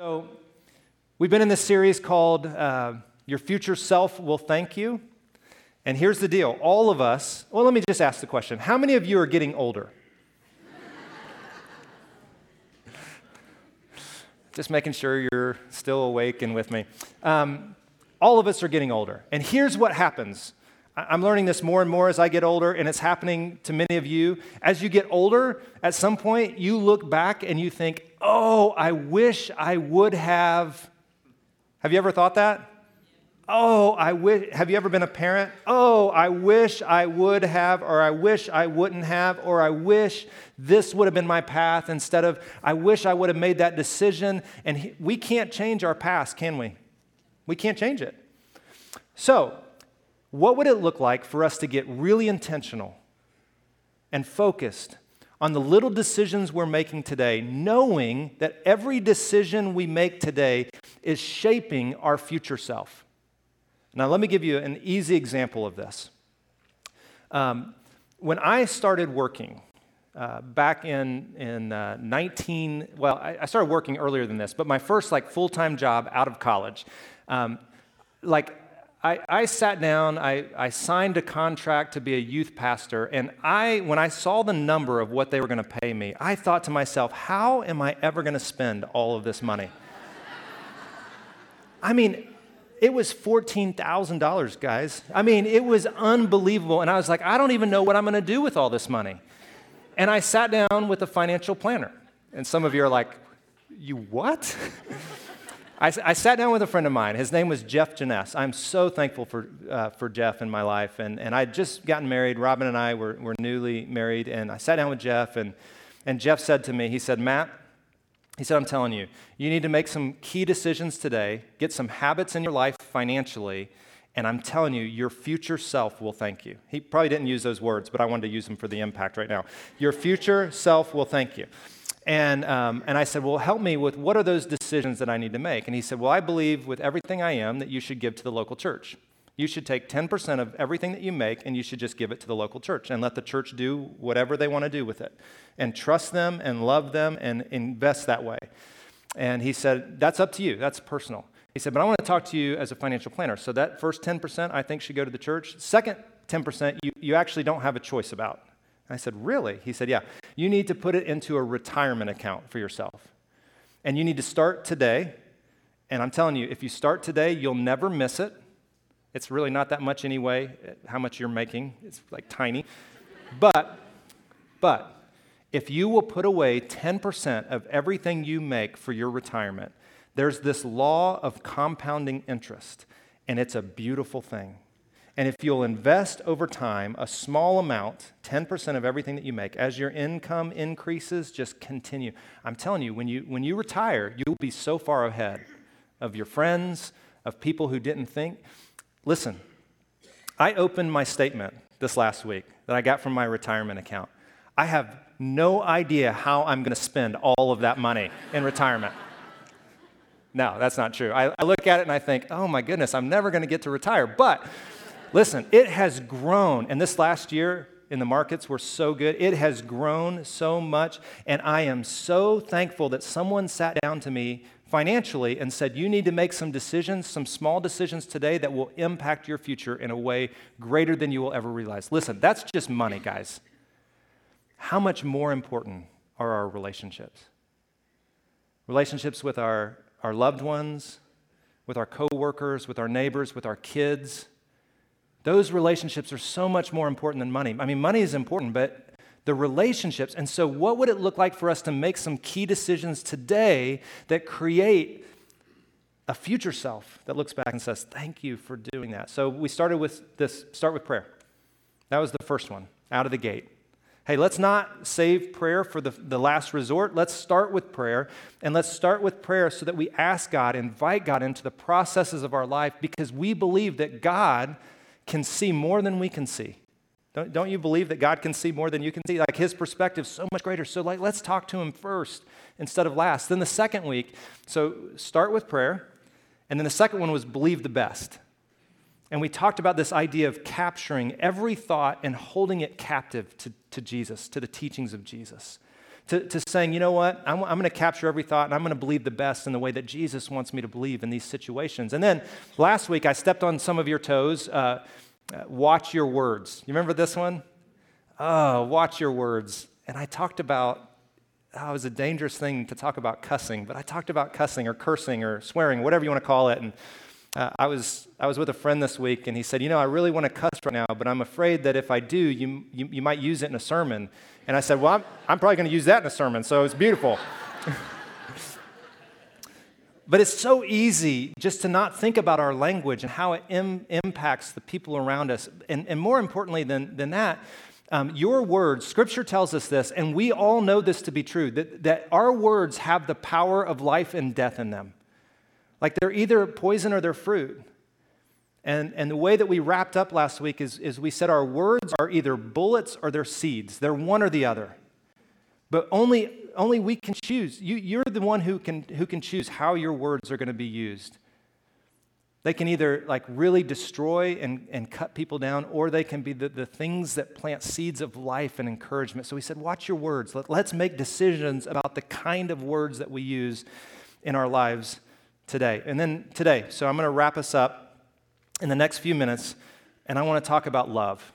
So, we've been in this series called uh, Your Future Self Will Thank You. And here's the deal all of us, well, let me just ask the question how many of you are getting older? just making sure you're still awake and with me. Um, all of us are getting older. And here's what happens. I'm learning this more and more as I get older, and it's happening to many of you. As you get older, at some point, you look back and you think, oh, I wish I would have. Have you ever thought that? Oh, I wish. Have you ever been a parent? Oh, I wish I would have, or I wish I wouldn't have, or I wish this would have been my path instead of I wish I would have made that decision. And we can't change our past, can we? We can't change it. So, what would it look like for us to get really intentional and focused on the little decisions we're making today, knowing that every decision we make today is shaping our future self. Now, let me give you an easy example of this. Um, when I started working, uh, back in, in uh, 19, well, I, I, started working earlier than this, but my first like full-time job out of college, um, like I, I, sat down, I, I, signed a contract to be a youth pastor, and I, when I saw the number of what they were going to pay me, I thought to myself, how am I ever going to spend all of this money? I mean, it was $14,000, guys. I mean, it was unbelievable. And I was like, I don't even know what I'm going to do with all this money. And I sat down with a financial planner. And some of you are like, You what? I, I, sat down with a friend of mine. His name was Jeff Janess. I'm so thankful for, uh, for Jeff in my life. And, and I'd just gotten married. Robin and I were, were newly married. And I sat down with Jeff, and, and Jeff said to me, he said, Matt, he said, I'm telling you, you need to make some key decisions today, get some habits in your life financially, and I'm telling you, your future self will thank you. He probably didn't use those words, but I wanted to use them for the impact right now. Your future self will thank you. And, um, and I said, Well, help me with what are those decisions that I need to make? And he said, Well, I believe with everything I am that you should give to the local church. You should take 10% of everything that you make and you should just give it to the local church and let the church do whatever they want to do with it. And trust them and love them and invest that way. And he said, That's up to you. That's personal. He said, But I want to talk to you as a financial planner. So that first 10% I think should go to the church. Second 10% you, you actually don't have a choice about. I said, Really? He said, Yeah. You need to put it into a retirement account for yourself. And you need to start today. And I'm telling you, if you start today, you'll never miss it. It's really not that much anyway, how much you're making. It's like tiny. But, but, if you will put away 10% of everything you make for your retirement, there's this law of compounding interest, and it's a beautiful thing. And if you'll invest over time a small amount, 10% of everything that you make, as your income increases, just continue. I'm telling you, when you, when you retire, you'll be so far ahead of your friends, of people who didn't think. Listen, I opened my statement this last week that I got from my retirement account. I have no idea how I'm going to spend all of that money in retirement. No, that's not true. I, I, look at it and I think, oh my goodness, I'm never going to get to retire. But Listen, it has grown. And this last year in the markets were so good. It has grown so much. And I am so thankful that someone sat down to me financially and said, You need to make some decisions, some small decisions today that will impact your future in a way greater than you will ever realize. Listen, that's just money, guys. How much more important are our relationships? Relationships with our, our loved ones, with our coworkers, with our neighbors, with our kids those relationships are so much more important than money. I mean, money is important, but the relationships. And so, what would it look like for us to make some key decisions today that create a future self that looks back and says, Thank you for doing that? So, we started with this start with prayer. That was the first one out of the gate. Hey, let's not save prayer for the, the last resort. Let's start with prayer. And let's start with prayer so that we ask God, invite God into the processes of our life because we believe that God can see more than we can see. Don't, don't you believe that God can see more than you can see? Like his perspective so much greater. So like let's talk to him first instead of last. Then the second week, so start with prayer, and then the second one was believe the best. And we talked about this idea of capturing every thought and holding it captive to, to Jesus, to the teachings of Jesus. To, to saying, you know what, I'm, I'm going to capture every thought and I'm going to believe the best in the way that Jesus wants me to believe in these situations. And then last week, I stepped on some of your toes. Uh, uh, watch your words. You remember this one? Oh, watch your words. And I talked about oh, it was a dangerous thing to talk about cussing, but I talked about cussing or cursing or swearing, whatever you want to call it. And uh, I, was, I was with a friend this week, and he said, You know, I really want to cuss right now, but I'm afraid that if I do, you, you, you might use it in a sermon. And I said, Well, I'm, I'm probably going to use that in a sermon, so it's beautiful. but it's so easy just to not think about our language and how it Im- impacts the people around us. And, and more importantly than, than that, um, your words, Scripture tells us this, and we all know this to be true, that, that our words have the power of life and death in them. Like they're either poison or they're fruit. And, and the way that we wrapped up last week is, is we said our words are either bullets or they're seeds. They're one or the other. But only, only we can choose. You, you're the one who can, who can choose how your words are going to be used. They can either like really destroy and, and cut people down, or they can be the, the things that plant seeds of life and encouragement. So we said, watch your words. Let, let's make decisions about the kind of words that we use in our lives today. And then today, so I'm going to wrap us up in the next few minutes, and I want to talk about love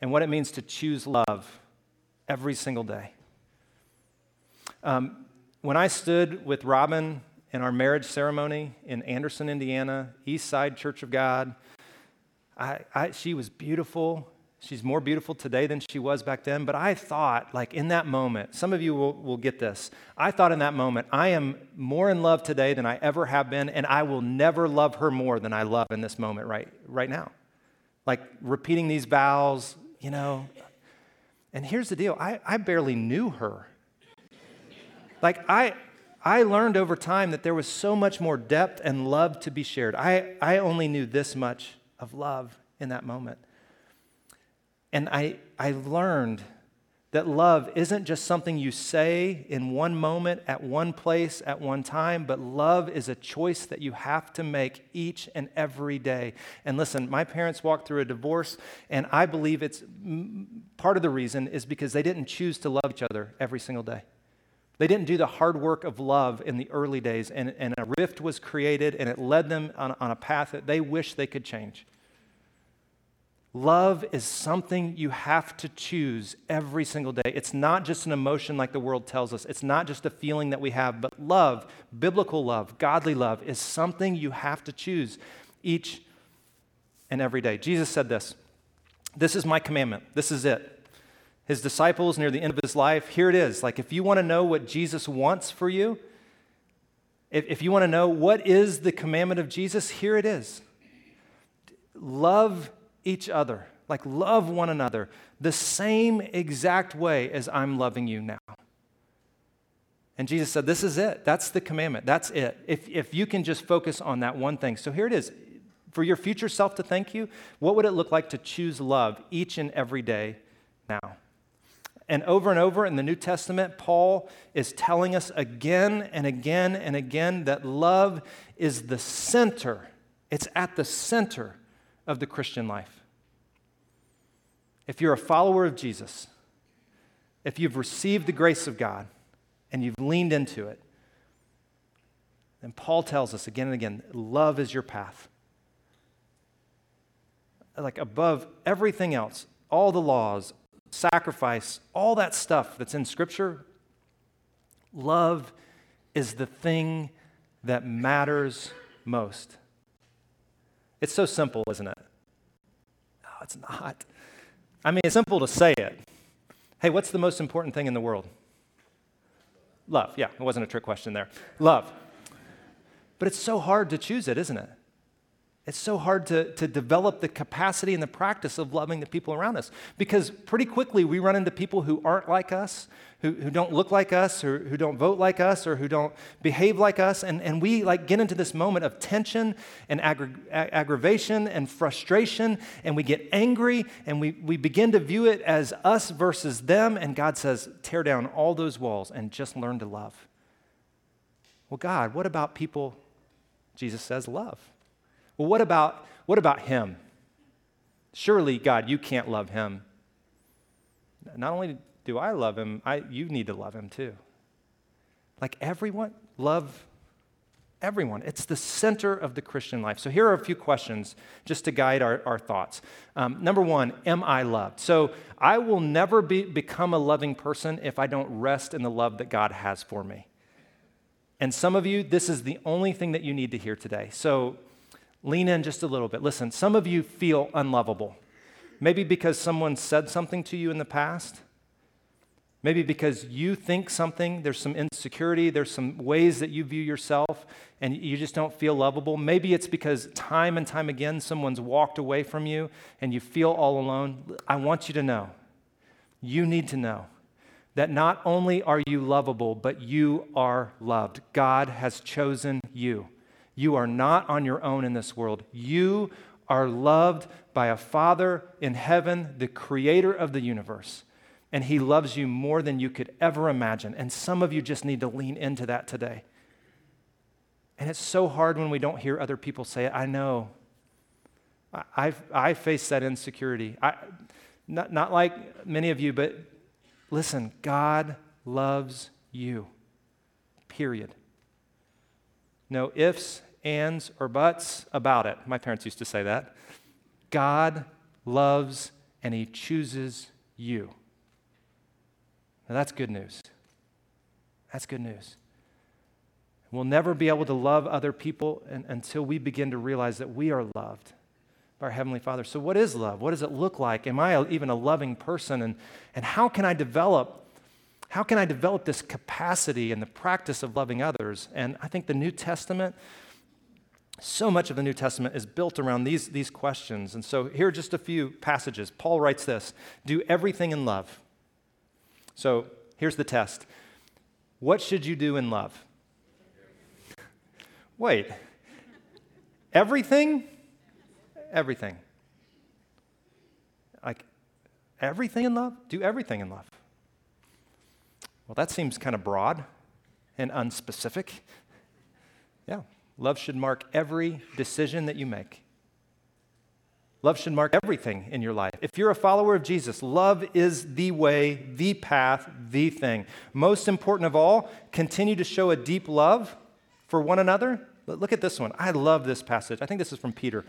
and what it means to choose love every single day. Um, when I stood with Robin in our marriage ceremony in Anderson, Indiana, East Side Church of God, I, I, she was beautiful. She's more beautiful today than she was back then. But I thought, like in that moment, some of you will, will get this. I thought in that moment, I am more in love today than I ever have been, and I will never love her more than I love in this moment right, right now. Like repeating these vows, you know. And here's the deal I, I barely knew her. Like, I, I learned over time that there was so much more depth and love to be shared. I, I only knew this much of love in that moment. And I, I learned that love isn't just something you say in one moment, at one place, at one time, but love is a choice that you have to make each and every day. And listen, my parents walked through a divorce, and I believe it's part of the reason is because they didn't choose to love each other every single day. They didn't do the hard work of love in the early days, and, and a rift was created, and it led them on, on a path that they wish they could change. Love is something you have to choose every single day. It's not just an emotion like the world tells us, it's not just a feeling that we have, but love, biblical love, godly love, is something you have to choose each and every day. Jesus said this This is my commandment. This is it. His disciples near the end of his life, here it is. Like, if you want to know what Jesus wants for you, if, if you want to know what is the commandment of Jesus, here it is. Love each other, like love one another the same exact way as I'm loving you now. And Jesus said, This is it. That's the commandment. That's it. If, if you can just focus on that one thing. So here it is. For your future self to thank you, what would it look like to choose love each and every day now? And over and over in the New Testament, Paul is telling us again and again and again that love is the center, it's at the center of the Christian life. If you're a follower of Jesus, if you've received the grace of God and you've leaned into it, then Paul tells us again and again love is your path. Like above everything else, all the laws, sacrifice, all that stuff that's in Scripture, love is the thing that matters most. It's so simple, isn't it? No, it's not. I mean, it's simple to say it. Hey, what's the most important thing in the world? Love. Yeah, it wasn't a trick question there. Love. But it's so hard to choose it, isn't it? It's so hard to, to develop the capacity and the practice of loving the people around us because pretty quickly we run into people who aren't like us, who, who don't look like us, or who don't vote like us, or who don't behave like us. And, and we like get into this moment of tension and aggra- aggravation and frustration, and we get angry and we, we begin to view it as us versus them. And God says, tear down all those walls and just learn to love. Well, God, what about people Jesus says love? Well, what about, what about him? Surely, God, you can't love him. not only do I love him, I, you need to love him too. Like everyone, love everyone. It's the center of the Christian life. So here are a few questions just to guide our, our thoughts. Um, number one, am I loved? So I will never be, become a loving person if I don't rest in the love that God has for me. And some of you, this is the only thing that you need to hear today. So lean in just a little bit. Listen, some of you feel unlovable. Maybe because someone said something to you in the past Maybe because you think something, there's some insecurity, there's some ways that you view yourself, and you just don't feel lovable. Maybe it's because time and time again someone's walked away from you and you feel all alone. I want you to know, you need to know that not only are you lovable, but you are loved. God has chosen you. You are not on your own in this world. You are loved by a Father in heaven, the creator of the universe and He loves you more than you could ever imagine. And some of you just need to lean into that today. And it's so hard when we don't hear other people say it. I know. I, I face that insecurity. I, not, not like many of you, but listen, God loves you, period. No ifs, ands, or buts about it. My parents used to say that. God loves and He chooses you. Now, that's good news. That's good news. We'll never be able to love other people until we begin to realize that we are loved by our Heavenly Father. So, what is love? What does it look like? Am I even a loving person? And, and how can I develop? How can I develop this capacity and the practice of loving others? And I think the New Testament, so much of the New Testament is built around these, these questions. And so here are just a few passages. Paul writes this Do everything in love. So here's the test What should you do in love? Wait, everything? Everything. Like everything in love? Do everything in love. Well, that seems kind of broad and unspecific. Yeah, love should mark every decision that you make. Love should mark everything in your life. If you're a follower of Jesus, love is the way, the path, the thing. Most important of all, continue to show a deep love for one another. Look at this one. I love this passage. I think this is from Peter,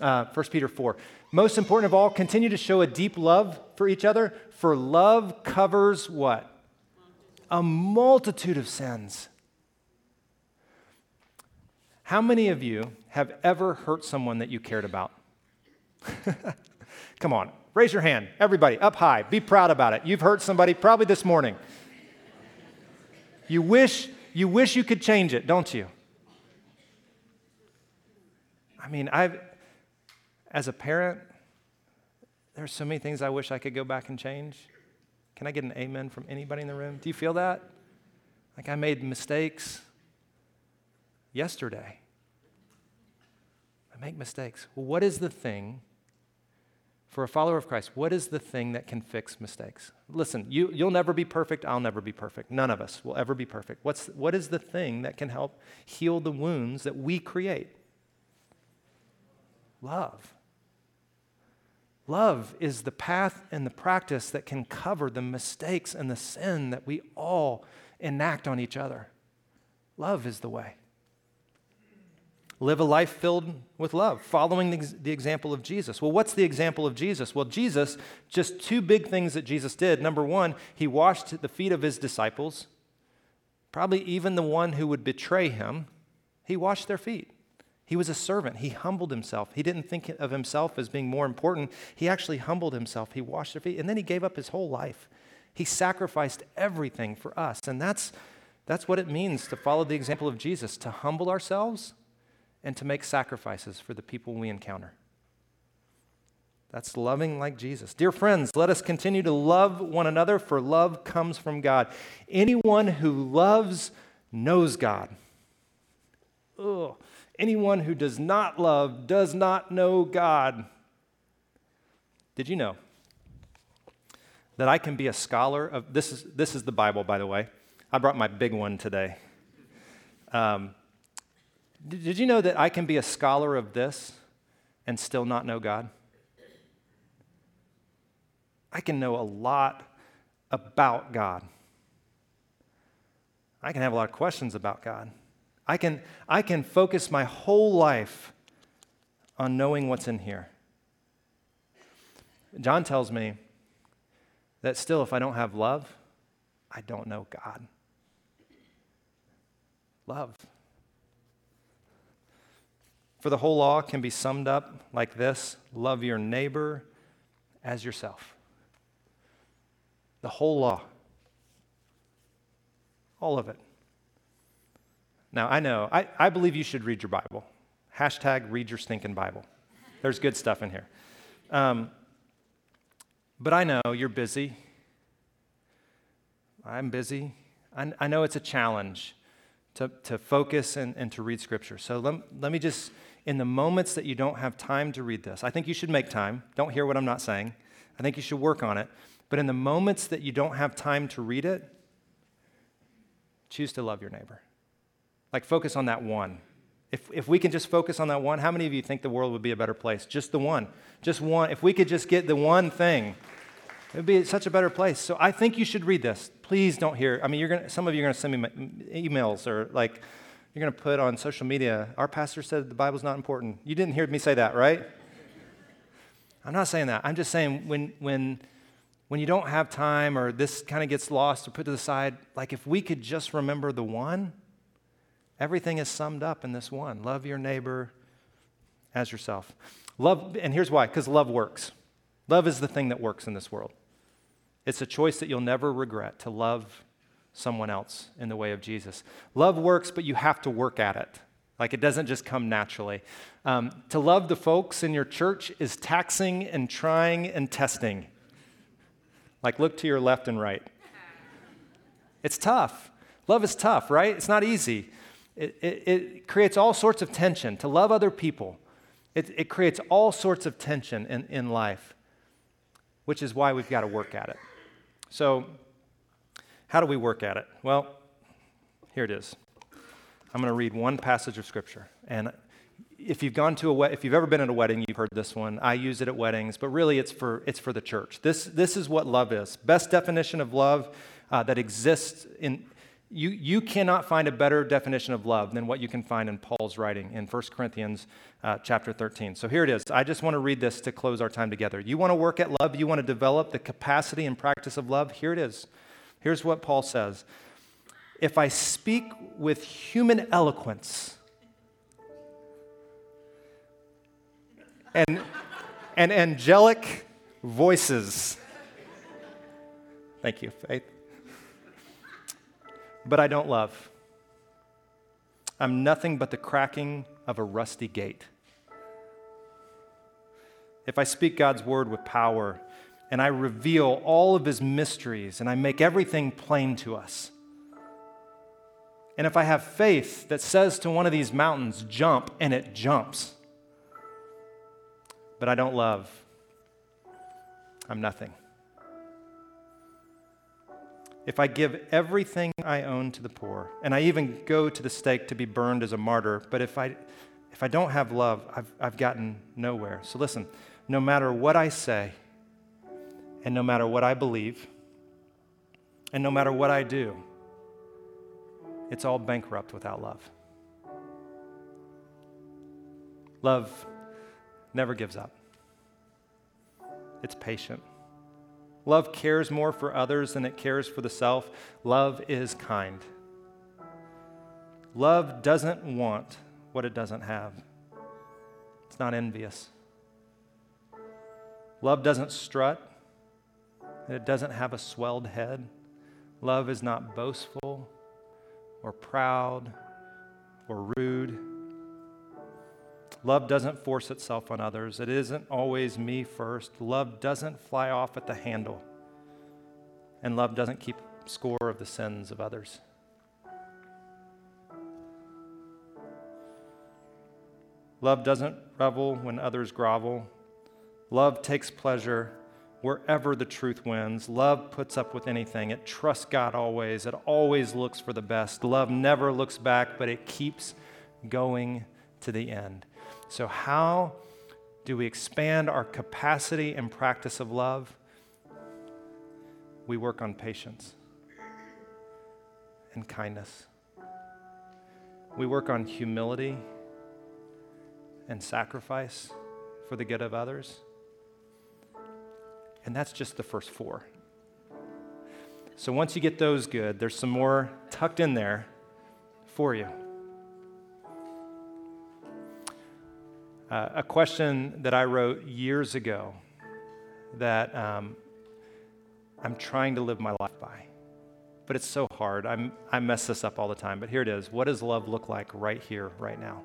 uh, 1 Peter 4. Most important of all, continue to show a deep love for each other, for love covers what? A multitude of sins. How many of you have ever hurt someone that you cared about? Come on, raise your hand. Everybody, up high. Be proud about it. You've hurt somebody probably this morning. You wish you wish you could change it, don't you? I mean, I've as a parent, there's so many things I wish I could go back and change. Can I get an amen from anybody in the room? Do you feel that? Like I made mistakes yesterday. I make mistakes. Well, what is the thing for a follower of Christ, what is the thing that can fix mistakes? Listen, you, you'll never be perfect. I'll never be perfect. None of us will ever be perfect. What's, what is the thing that can help heal the wounds that we create? Love. Love is the path and the practice that can cover the mistakes and the sin that we all enact on each other. Love is the way. Live a life filled with love, following the, the, example of Jesus. Well, what's the example of Jesus? Well, Jesus, just two big things that Jesus did. Number one, he washed the feet of his disciples, probably even the one who would betray him. He washed their feet. He was a servant. He humbled himself. He didn't think of himself as being more important. He actually humbled himself. He washed their feet, and then he gave up his whole life. He sacrificed everything for us. And that's, that's what it means to follow the example of Jesus, to humble ourselves and to make sacrifices for the people we encounter. That's loving like Jesus. Dear friends, let us continue to love one another, for love comes from God. Anyone who loves knows God. Ugh. Anyone who does not love does not know God. Did you know that I can be a scholar of this? Is, this is the Bible, by the way. I brought my big one today. Um, did you know that I can be a scholar of this and still not know God? I can know a lot about God. I can have a lot of questions about God. I can, I can focus my whole life on knowing what's in here. John tells me that still, if I don't have love, I don't know God. Love. For the whole law can be summed up like this love your neighbor as yourself. The whole law. All of it. Now, I know, I, I believe you should read your Bible. Hashtag read your stinking Bible. There's good stuff in here. Um, but I know you're busy. I'm busy. I, I know it's a challenge to, to focus and, and to read Scripture. So let, let me just, in the moments that you don't have time to read this, I think you should make time. Don't hear what I'm not saying. I think you should work on it. But in the moments that you don't have time to read it, choose to love your neighbor. Like, focus on that one. If, if we can just focus on that one, how many of you think the world would be a better place? Just the one. Just one. If we could just get the one thing, it would be such a better place. So I think you should read this. Please don't hear. I mean, you're gonna, some of you are going to send me emails or like you're going to put on social media, our pastor said the Bible's not important. You didn't hear me say that, right? I'm not saying that. I'm just saying when, when, when you don't have time or this kind of gets lost or put to the side, like if we could just remember the one, Everything is summed up in this one love your neighbor as yourself. Love, and here's why because love works. Love is the thing that works in this world. It's a choice that you'll never regret to love someone else in the way of Jesus. Love works, but you have to work at it. Like it doesn't just come naturally. Um, to love the folks in your church is taxing and trying and testing. Like look to your left and right. It's tough. Love is tough, right? It's not easy. It, it, it, creates all sorts of tension. To love other people, it, it creates all sorts of tension in, in life, which is why we've got to work at it. So, how do we work at it? Well, here it is. I'm going to read one passage of Scripture. And if you've gone to a we- if you've ever been at a wedding, you've heard this one. I use it at weddings, but really it's for it's for the church. This this is what love is. Best definition of love uh, that exists in you, you cannot find a better definition of love than what you can find in Paul's writing in 1 Corinthians uh, chapter 13. So here it is. I just want to read this to close our time together. You want to work at love, you want to develop the capacity and practice of love. Here it is. Here's what Paul says If I speak with human eloquence and, and angelic voices, thank you, Faith but I don't love. I'm nothing but the cracking of a rusty gate. If I speak God's word with power and I reveal all of his mysteries and I make everything plain to us, and if I have faith that says to one of these mountains, jump, and it jumps, but I don't love, I'm nothing if I give everything I own to the poor, and I even go to the stake to be burned as a martyr, but if I, if I don't have love, I've, I've gotten nowhere. So listen, no matter what I say, and no matter what I believe, and no matter what I do, it's all bankrupt without love. Love never gives up, it's patient. Love cares more for others than it cares for the self. Love is kind. Love doesn't want what it doesn't have, it's not envious. Love doesn't strut, it doesn't have a swelled head. Love is not boastful or proud or rude. Love doesn't force itself on others. It isn't always me first. Love doesn't fly off at the handle. And love doesn't keep score of the sins of others. Love doesn't revel when others grovel. Love takes pleasure wherever the truth wins. Love puts up with anything. It trusts God always. It always looks for the best. Love never looks back, but it keeps going to the end. So, how do we expand our capacity and practice of love? we work on patience and kindness. We work on humility and sacrifice for the good of others. And that's just the first four. So once you get those good, there's some more tucked in there for you. Uh, a question that I wrote years ago that um, I'm trying to live my life by, but it's so hard. I'm, I mess this up all the time, but here it is. What does love look like right here, right now?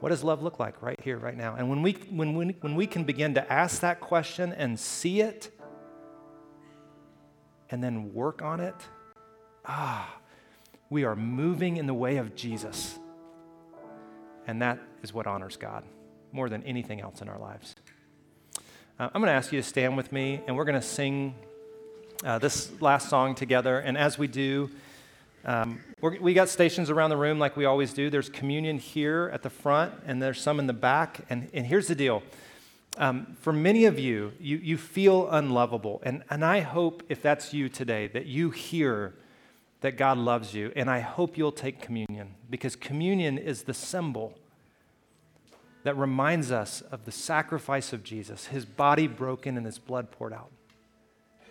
What does love look like right here, right now? And when we, when, we, when we can begin to ask that question and see it and then work on it, ah, we are moving in the way of Jesus. And that is what honors God more than anything else in our lives. Uh, I'm going to ask you to stand with me, and we're going to sing uh, this last song together. And as we do, um, we got stations around the room like we always do. There's communion here at the front, and there's some in the back. And, and here's the deal um, for many of you, you, you feel unlovable. And, and I hope, if that's you today, that you hear that God loves you. And I hope you'll take communion because communion is the symbol that reminds us of the sacrifice of Jesus, his body broken and his blood poured out.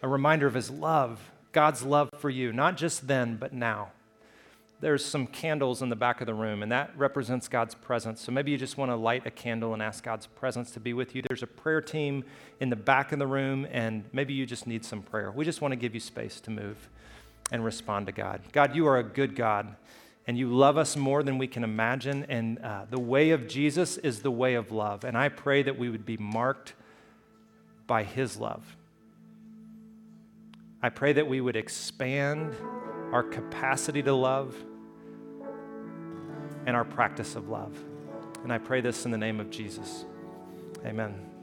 A reminder of his love, God's love for you, not just then, but now. There's some candles in the back of the room, and that represents God's presence. So maybe you just want to light a candle and ask God's presence to be with you. There's a prayer team in the back of the room, and maybe you just need some prayer. We just want to give you space to move and respond to God. God, you are a good God, and you love us more than we can imagine. And uh, the way of Jesus is the way of love. And I pray that we would be marked by his love. I pray that we would expand our capacity to love and our practice of love. And I pray this in the name of Jesus. Amen.